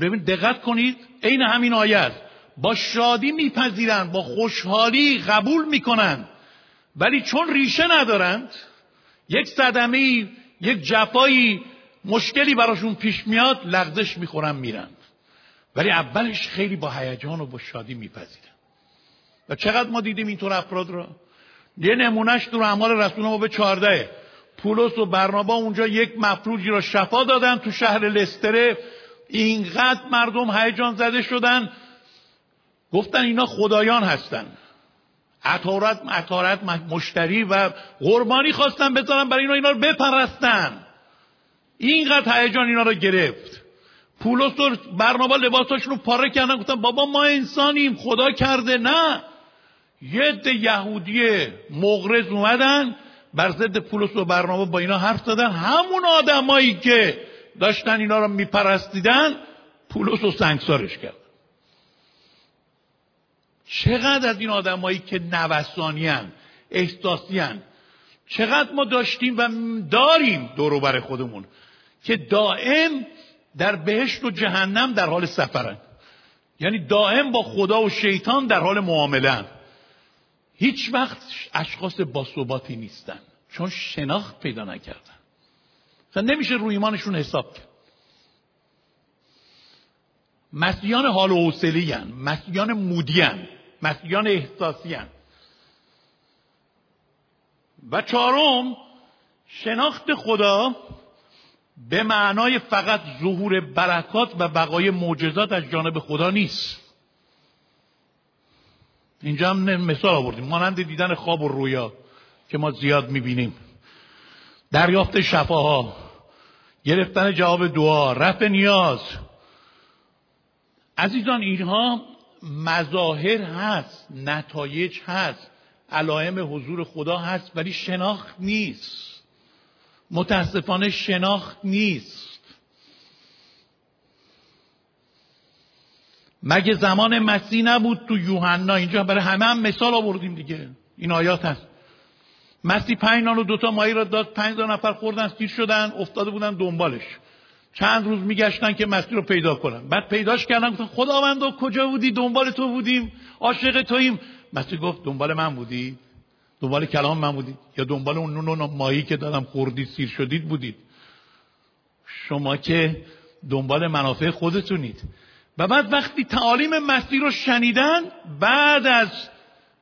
ببین دقت کنید عین همین آیه است. با شادی میپذیرند با خوشحالی قبول می‌کنند. ولی چون ریشه ندارند یک صدمه یک جفایی مشکلی براشون پیش میاد لغزش می‌خورن میرند. ولی اولش خیلی با هیجان و با شادی میپذیرن. و چقدر ما دیدیم اینطور افراد را یه نمونهش در اعمال رسول ما به چارده پولس و برنابا اونجا یک مفلوجی را شفا دادن تو شهر لستره. اینقدر مردم هیجان زده شدن. گفتن اینا خدایان هستن. عطارت عطارت مشتری و قربانی خواستن بذارن برای اینا اینا رو بپرستن. اینقدر هیجان اینا رو گرفت. پولس و برنابا لباساشون رو پاره کردن گفتن بابا ما انسانیم خدا کرده. نه. یه عده یهودی مغرض اومدن بر ضد پولس و برنامه با اینا حرف زدن. همون آدمایی که داشتن اینا رو میپرستیدن پولس و سنگسارش کرد چقدر از این آدمایی که نوسانیان احساسیان چقدر ما داشتیم و داریم دور خودمون که دائم در بهشت و جهنم در حال سفرن. یعنی دائم با خدا و شیطان در حال معامله هیچ وقت اشخاص باثباتی نیستن چون شناخت پیدا نکردن. نمیشه روی ایمانشون حساب کرد. مسیحیان حال و حوصله مسیحیان مودیان مسیحیان احساسی و چهارم شناخت خدا به معنای فقط ظهور برکات و بقای معجزات از جانب خدا نیست. اینجا هم مثال آوردیم. مانند دیدن خواب و رویا که ما زیاد می‌بینیم. دریافت شفاها گرفتن جواب دعا رفع نیاز. عزیزان اینها مظاهر هست نتایج هست علائم حضور خدا هست ولی شناخت نیست. متاسفانه شناخت نیست. مگه زمان مسیح نبود تو یوحنا؟ اینجا برای همه هم مثال آوردیم دیگه. این آیات هست. مسیح پنج نان و دوتا ماهی را داد پنج نفر خوردن سیر شدن افتاده بودن دنبالش. چند روز میگشتن که مسیح رو پیدا کنن. بعد پیداش کردن گفتن خداوند کجا بودی؟ دنبال تو بودیم. عاشق توییم. مسیح گفت دنبال من بودی؟ دنبال کلام من بودید یا دنبال اون نون و ماهی که دادم خوردید سیر شدید بودید؟ شما که دنبال منافع خودتونید. و بعد وقتی تعالیم مسیح رو شنیدن بعد از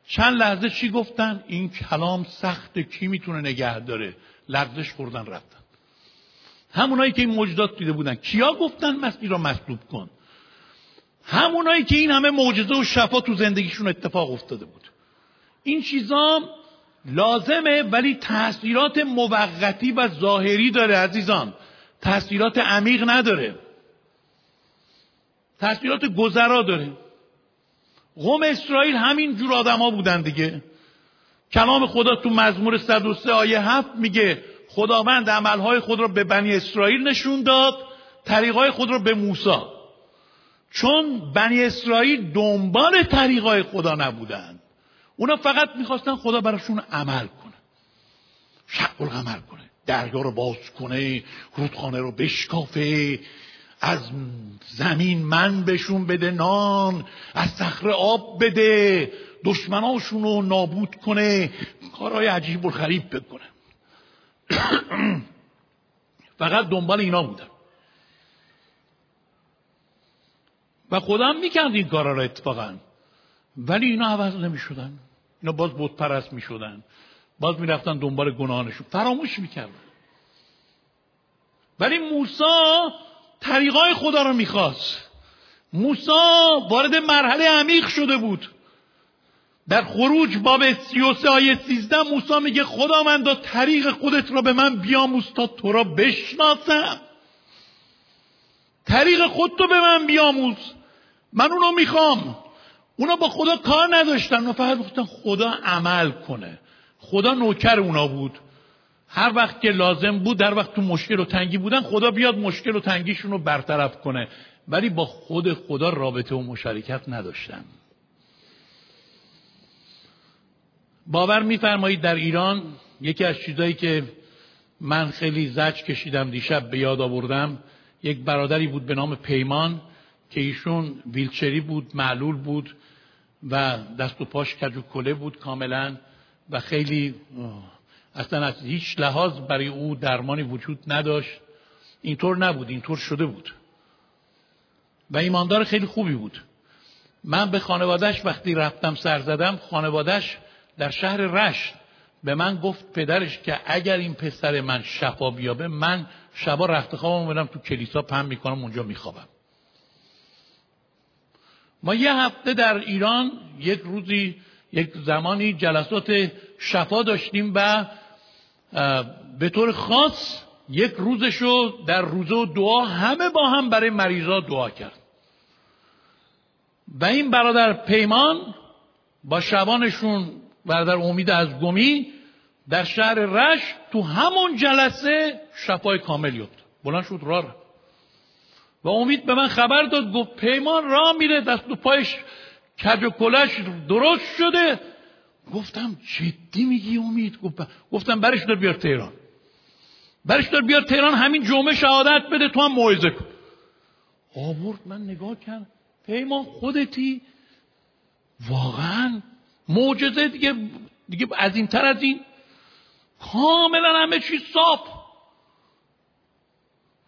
چند لحظه چی گفتن؟ این کلام سخت کی می‌تونه نگه داره لغزش خوردن رفتن. همونایی که این موجودات دیده بودن. کیا گفتن مسیح را مصلوب کن؟ همونایی که این همه معجزه و شفا تو زندگیشون اتفاق افتاده بود. این چیزا لازمه ولی تاثیرات موقتی و ظاهری داره عزیزان. تاثیرات عمیق نداره. تاثیرات گذرا داره. قوم اسرائیل همین جور آدما بودن دیگه. کلام خدا تو مزمور 103 آیه 7 میگه خداوند عملهای خود را به بنی اسرائیل نشون داد طریقای خود را به موسی. چون بنی اسرائیل دنبال طریقای خدا نبودن اونا فقط می‌خواستن خدا براشون عمل کنه. شق عمل کنه دریا رو باز کنه رودخانه رو بشکافه از زمین من بهشون بده نان از صخره آب بده دشمناشون رو نابود کنه کارهای عجیب و خریب بکنه. فقط دنبال اینا بودم. و هم می‌کرد این کارا را اتفاقا. ولی اینا عوض نمی‌شدن. اینا باز بود پرست می‌شدن. باز می‌رفتن دنبال گناهانشون. فراموش می‌کردن. ولی موسا طریقای خدا رو می‌خواست. موسا وارد مرحله عمیق شده بود. در خروج باب 33 آیه 13 موسی میگه خدا من دا طریق خودت را به من بیاموز تا تو را بشناسم. طریق خود تو به من بیاموز. من اونو می‌خوام. اونا با خدا کار نداشتن. و فقط گفتن خدا عمل کنه. خدا نوکر اونا بود. هر وقت که لازم بود در وقت تو مشکل و تنگی بودن خدا بیاد مشکل و تنگیشون رو برطرف کنه. ولی با خود خدا رابطه و مشارکت نداشتن. باور میفرمایید در ایران یکی از چیزایی که من خیلی زج کشیدم دیشب به یاد آوردم یک برادری بود به نام پیمان که ایشون ویلچری بود معلول بود و دست و پاش کج و کله بود کاملا و خیلی اصلا از هیچ لحاظ برای او درمانی وجود نداشت. اینطور نبود اینطور شده بود. و ایماندار خیلی خوبی بود. من به خانوادهش وقتی رفتم سر زدم خانوادهش در شهر رشت به من گفت پدرش که اگر این پسر من شفا بیابه من شبا رفت خوابم تو کلیسا پم می‌کنم اونجا میخوابم. ما یه هفته در ایران یک روزی یک زمانی جلسات شفا داشتیم و به طور خاص یک روزشو در روزه و دعا همه با هم برای مریضا دعا کرد. و این برادر پیمان با شبانشون برادر امید از گمی در شهر رش تو همون جلسه شفای کامل یافت. بلند شد راه و امید به من خبر داد گفت پیمان راه میره دست و پایش کج و کلش درست شده. گفتم جدی میگی امید؟ گفتم برش دار بیار تهران. برش دار بیار تهران همین جمعه شهادت بده تو هم موعظه کن. آورد من نگاه کردم پیمان خودتی؟ واقعا معجزه دیگه دیگه از این تر از این. کاملا همه چیز صاف.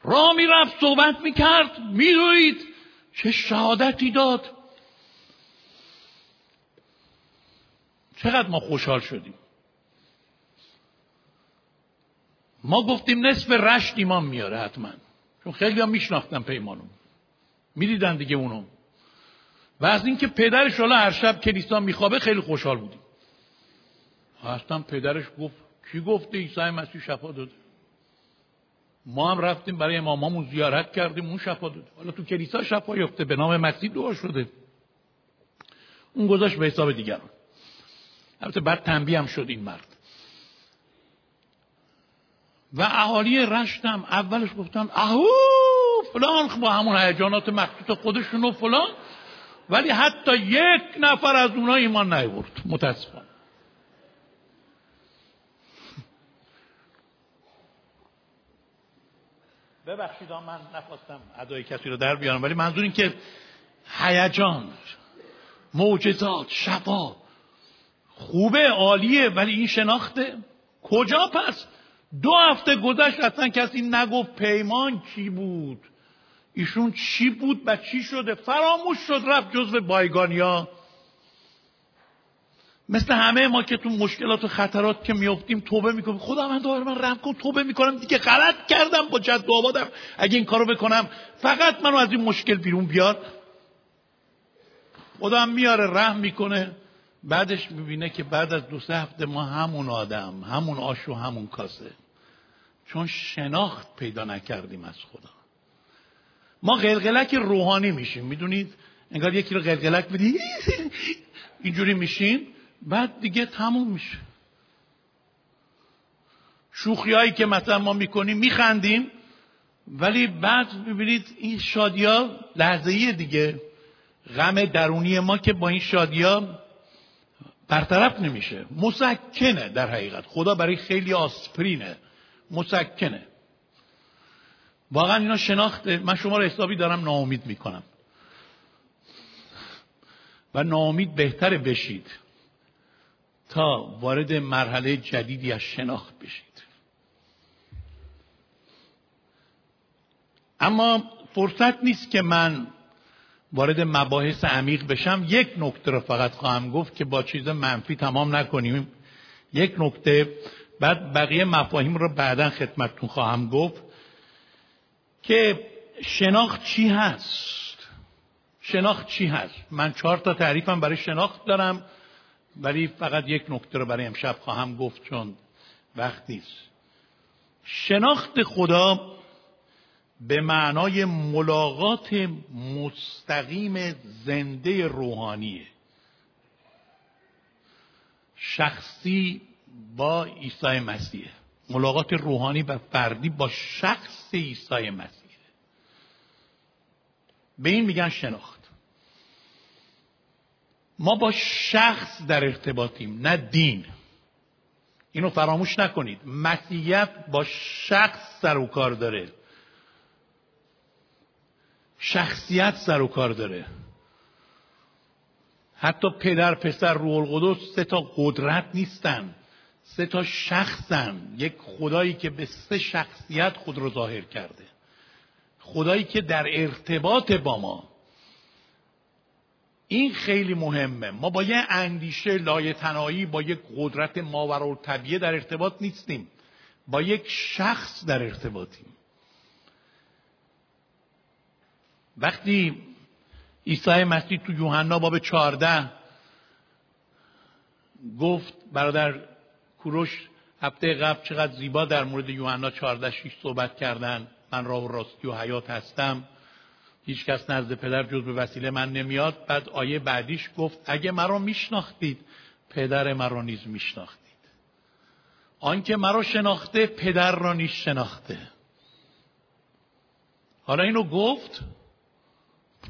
را می‌رفت صحبت می‌کرد میدوید چه شهادتی داد. چقدر ما خوشحال شدیم. ما گفتیم نصف رشت ایمان میاره حتما. چون خیلی هم میشناختن پیمانو. می‌دیدن دیگه اونو. و از اینکه پدرش حالا هر شب کلیسا میخوابه خیلی خوشحال بودیم. اصلا پدرش گفت کی گفته عیسی مسیح شفا داده؟ ما هم رفتیم برای امامامون زیارت کردیم اون شفا داده. حالا تو کلیسا شفا یافته به نام مسیح دعا شده. اون گذاشت به حساب دیگران. البته بعد تنبیه هم شد این مرد. و اهالی رشتم اولش گفتن اهو فلان با همون هیجانات مخصوص خودشون و فلان. ولی حتی یک نفر از اونها ایمان نیورد متاسفانه. ببخشید من نخواستم ادای کسی رو در بیارم ولی منظور این که هیجان معجزات شفا خوبه عالیه ولی این شناخته. کجا پس؟ دو هفته گذشت اصلا کسی نگفت پیمان کی بود؟ ایشون چی بود و چی شده؟ فراموش شد رفت جزو بایگانیا. مثل همه ما که تو مشکلات و خطرات که میافتیم توبه می‌کنیم. خدا من دوباره من رحم کن توبه می‌کنم دیگه. غلط کردم با جد آبادم. اگه این کارو بکنم فقط منو از این مشکل بیرون بیار. خدا هم میاره رحم می‌کنه. بعدش می‌بینه که بعد از دو سه هفته ما همون آدم همون آش و همون کاسه. چون شناخت پیدا نکردیم از خدا. ما قلقلک روحانی میشیم. می‌دونید؟ انگار یکی رو قلقلک بدی اینجوری میشین. بعد دیگه تموم میشه. شوخی هایی که مثلا ما می‌کنیم میخندیم. ولی بعد می‌بینید این شادیا لحظه دیگه. غم درونی ما که با این شادیا برطرف نمیشه. مسکنه در حقیقت. خدا برای خیلی آسپرینه. مسکنه. واقعا اینا شناخت من شما رو حسابی دارم ناامید می‌کنم. و ناامید بهتره بشید تا وارد مرحله جدیدی از شناخت بشید. اما فرصت نیست که من وارد مباحث عمیق بشم. یک نکته رو فقط خواهم گفت که با چیز منفی تمام نکنیم. یک نکته بعد بقیه مفاهیم رو بعدا خدمتتون خواهم گفت. که شناخت چی هست؟ شناخت چی هست؟ من چهار تا تعریفم برای شناخت دارم ولی فقط یک نکته رو برای امشب خواهم گفت چون وقت نیست. شناخت خدا به معنای ملاقات مستقیم زنده روحانیه. شخصی با عیسی مسیح. ملاقات روحانی و فردی با شخص عیسی مسیح. به این میگن شناخت. ما با شخص در ارتباطیم نه دین. اینو فراموش نکنید. مسیحیت با شخص سر و کار داره. شخصیت سر و کار داره. حتی پدر پسر روح القدس سه تا قدرت نیستن. سه تا شخصن. یک خدایی که به سه شخصیت خود رو ظاهر کرده. خدایی که در ارتباط با ما. این خیلی مهمه. ما با یه اندیشه لایتنایی با یک قدرت ماورا طبیعه در ارتباط نیستیم. با یک شخص در ارتباطیم. وقتی عیسی مسیح تو یوحنا باب 14 گفت برادر کوروش هفته قبل چقدر زیبا در مورد یوحنا 14 6 صحبت کردن. من راه و راستی و حیات هستم. هیچ کس نزد پدر جز به وسیله من نمیاد. بعد آیه بعدیش گفت اگه مرا میشناختید پدر مرا نیز میشناختید. آنکه مرا شناخته پدر را نیز شناخته. حالا اینو گفت.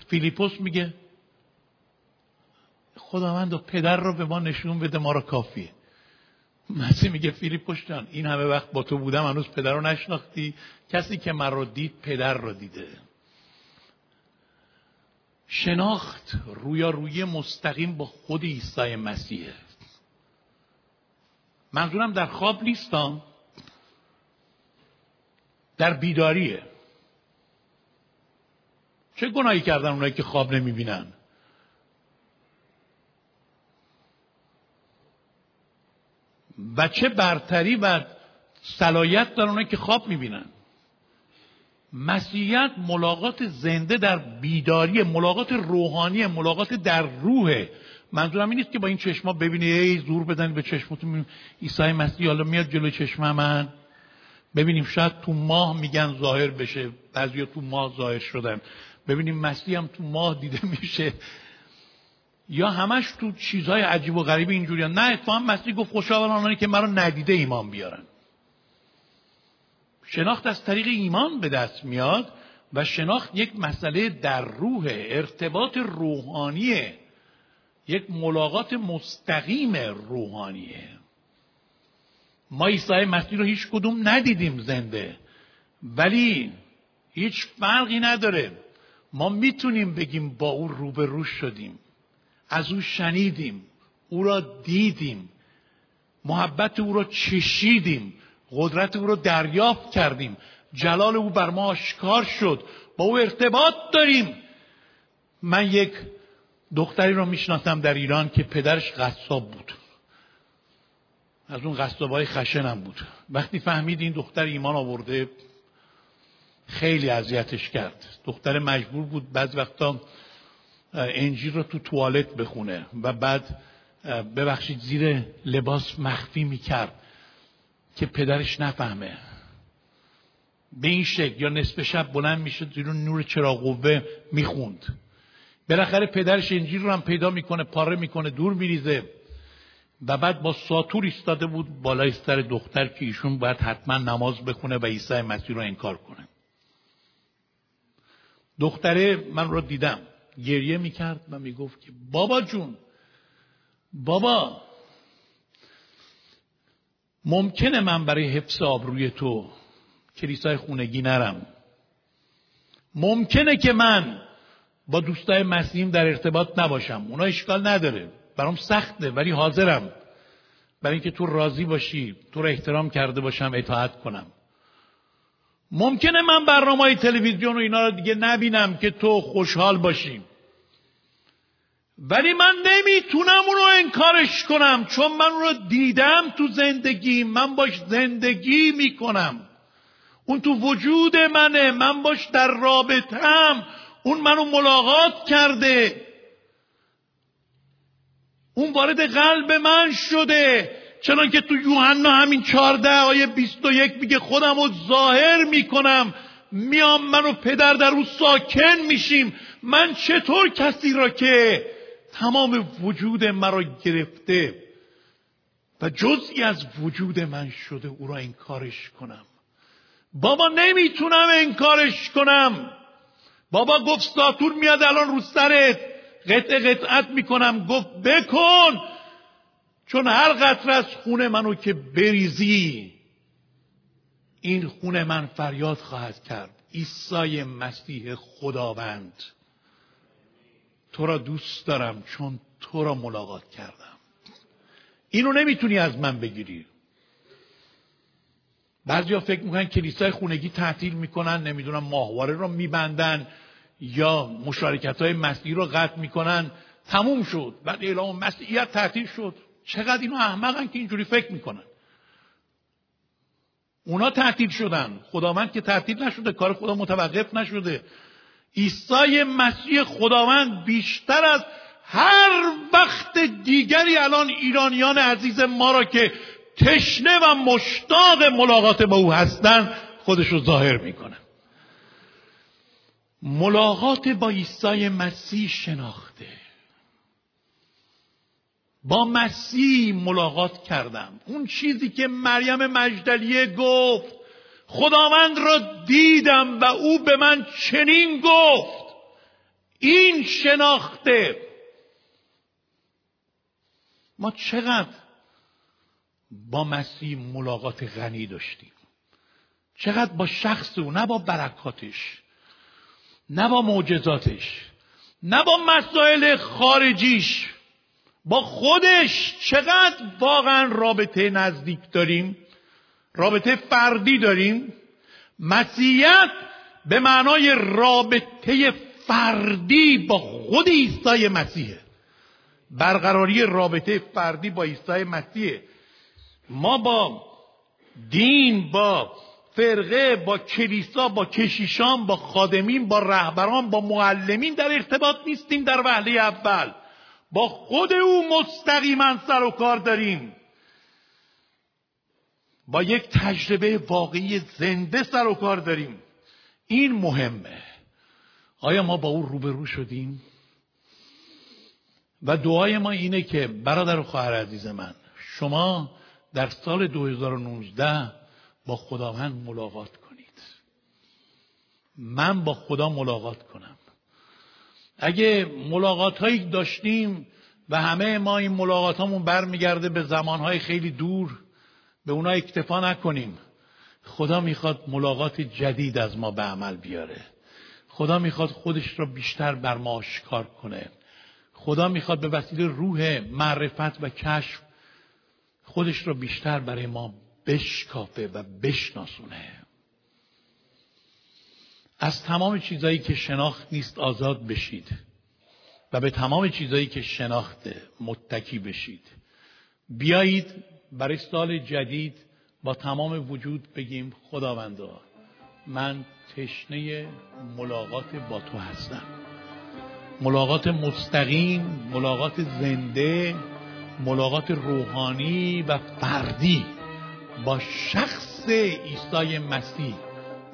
فیلیپوس میگه خداوند و پدر رو به ما نشون بده ما رو کافیه. مسیح میگه فیلیپوس جان این همه وقت با تو بودم هنوز پدر رو نشناختی؟ کسی که من رو دید پدر رو دیده. شناخت روی مستقیم با خود عیسی مسیحه. منظورم در خواب نیستم در بیداریه. چه گناهی کردن اونایی که خواب نمی‌بینن؟ و چه برتری و صلاحیت دارن اونایی که خواب می‌بینن. مسیحیت ملاقات زنده در بیداری ملاقات روحانی ملاقات در روحه. منظورم این نیست که با این چشما ببینی ای زور بدن به چشمتون عیسی مسیح حالا میاد جلو چشم من. ببینیم شاید تو ماه میگن ظاهر بشه بعضیا تو ماه ظاهر شدن. ببینیم مسیح هم تو ماه دیده میشه. یا همش تو چیزهای عجیب و غریب اینجوری نه اتفاقا مسیح گفت خوشا آنانی که مرا ندیده ایمان بیارن. شناخت از طریق ایمان به دست میاد و شناخت یک مسئله در روح ارتباط روحانیه. یک ملاقات مستقیم روحانیه. ما عیسی مسیح رو هیچ کدوم ندیدیم زنده. ولی هیچ فرقی نداره. ما می‌تونیم بگیم با او روبرو شدیم. از او شنیدیم او را دیدیم. محبت او را چشیدیم. قدرت او را دریافت کردیم. جلال او بر ما آشکار شد. با او ارتباط داریم. من یک دختری را می‌شناسم در ایران که پدرش قصاب بود. از اون قصابای خشنم بود. وقتی فهمید این دختر ایمان آورده خیلی اذیتش کرد. دختر مجبور بود. بعض وقتا انجیل رو تو توالت بخونه و بعد ببخشید زیر لباس مخفی می‌کرد که پدرش نفهمه. به این شکل یا نصف شب بلند میشه زیر نور چراغ قوه می‌خوند. بالاخره پدرش انجیل رو هم پیدا می‌کنه پاره می‌کنه دور میریزه و بعد با ساتور ایستاده بود بالای سر دختر که ایشون باید حتما نماز بخونه و عیسی مسیح رو انکار کنه. دختره من رو دیدم. گریه می‌کرد و می‌گفت که بابا جون بابا ممکنه من برای حفظ آبروی تو کلیسای خونگی نرم. ممکنه که من با دوستای مسیحیم در ارتباط نباشم. اونا اشکال نداره. برام سخته ولی حاضرم. برای اینکه تو راضی باشی تو رو احترام کرده باشم اطاعت کنم. ممکنه من برنامه های تلویزیون و اینا رو دیگه نبینم که تو خوشحال باشی ولی من نمی‌تونم اون رو انکارش کنم چون من رو دیدم تو زندگی من باش زندگی می‌کنم. اون تو وجود منه من باش در رابطم اون منو ملاقات کرده. اون وارد قلب من شده. چنان که تو یوحنا همین چارده آیه بیست و یک میگه خودم رو ظاهر می‌کنم. میام من و پدر در او ساکن میشیم. من چطور کسی را که تمام وجود مرا گرفته و جزئی از وجود من شده او را انکارش کنم؟ بابا نمی‌تونم انکارش کنم. بابا گفت ساتور میاد الان رو سرت. قطع قطعت می‌کنم. گفت بکن. چون هر قطره از خون منو که بریزی این خون من فریاد خواهد کرد. عیسی مسیح خداوند تو را دوست دارم چون تو را ملاقات کردم. اینو نمی‌تونی از من بگیری. بعضیا فکر می‌کنن کلیسای خونگی تعطیل می‌کنن نمی‌دونم ماهواره رو میبندن یا مشارکت های مسیحی رو قطع می‌کنن. تموم شد. بعد اعلام مسیحیت تعطیل شد. چقدر اینو احمقن که اینجوری فکر می‌کنن. اونا تعطیل شدن. خداوند که تعطیل نشده کار خدا متوقف نشده. عیسی مسیح خداوند بیشتر از هر وقت دیگری الان ایرانیان عزیز ما را که تشنه و مشتاق ملاقات با او هستند خودش رو ظاهر می‌کنه ملاقات با عیسی مسیح شناخته. با مسیح ملاقات کردم. اون چیزی که مریم مجدلیه گفت خداوند را دیدم و او به من چنین گفت. این شناخته. ما چقدر با مسیح ملاقات غنی داشتیم. چقدر با شخص او نه با برکاتش نه با معجزاتش نه با مسائل خارجیش. با خودش چقدر واقعا رابطه نزدیک داریم رابطه فردی داریم. مسیحیت به معنای رابطه فردی با خود عیسی مسیحه. برقراری رابطه فردی با عیسی مسیحه. ما با دین با فرقه با کلیسا با کشیشان با خادمین با رهبران با معلمین در ارتباط نیستیم در وهله اول. با خود او مستقیما سر و کار داریم. با یک تجربه واقعی زنده سر و کار داریم. این مهمه. آیا ما با او روبرو شدیم؟ و دعای ما اینه که برادر و خواهر عزیز من شما در سال 2019 با خداوند ملاقات کنید. من با خدا ملاقات کنم. اگه ملاقات هایی داشتیم و همه ما این ملاقات هامون برمیگرده به زمانهای خیلی دور به اونا اکتفا نکنیم. خدا می‌خواد ملاقات جدید از ما به عمل بیاره. خدا می‌خواد خودش را بیشتر بر ما آشکار کنه. خدا می‌خواد به وسیله روح معرفت و کشف خودش را بیشتر برای ما بشکافه و بشناسونه. از تمام چیزایی که شناخت نیست آزاد بشید و به تمام چیزایی که شناخته متکی بشید. بیایید برای سال جدید با تمام وجود بگیم خداوندا من تشنه ملاقات با تو هستم. ملاقات مستقیم ملاقات زنده ملاقات روحانی و فردی با شخص عیسی مسیح.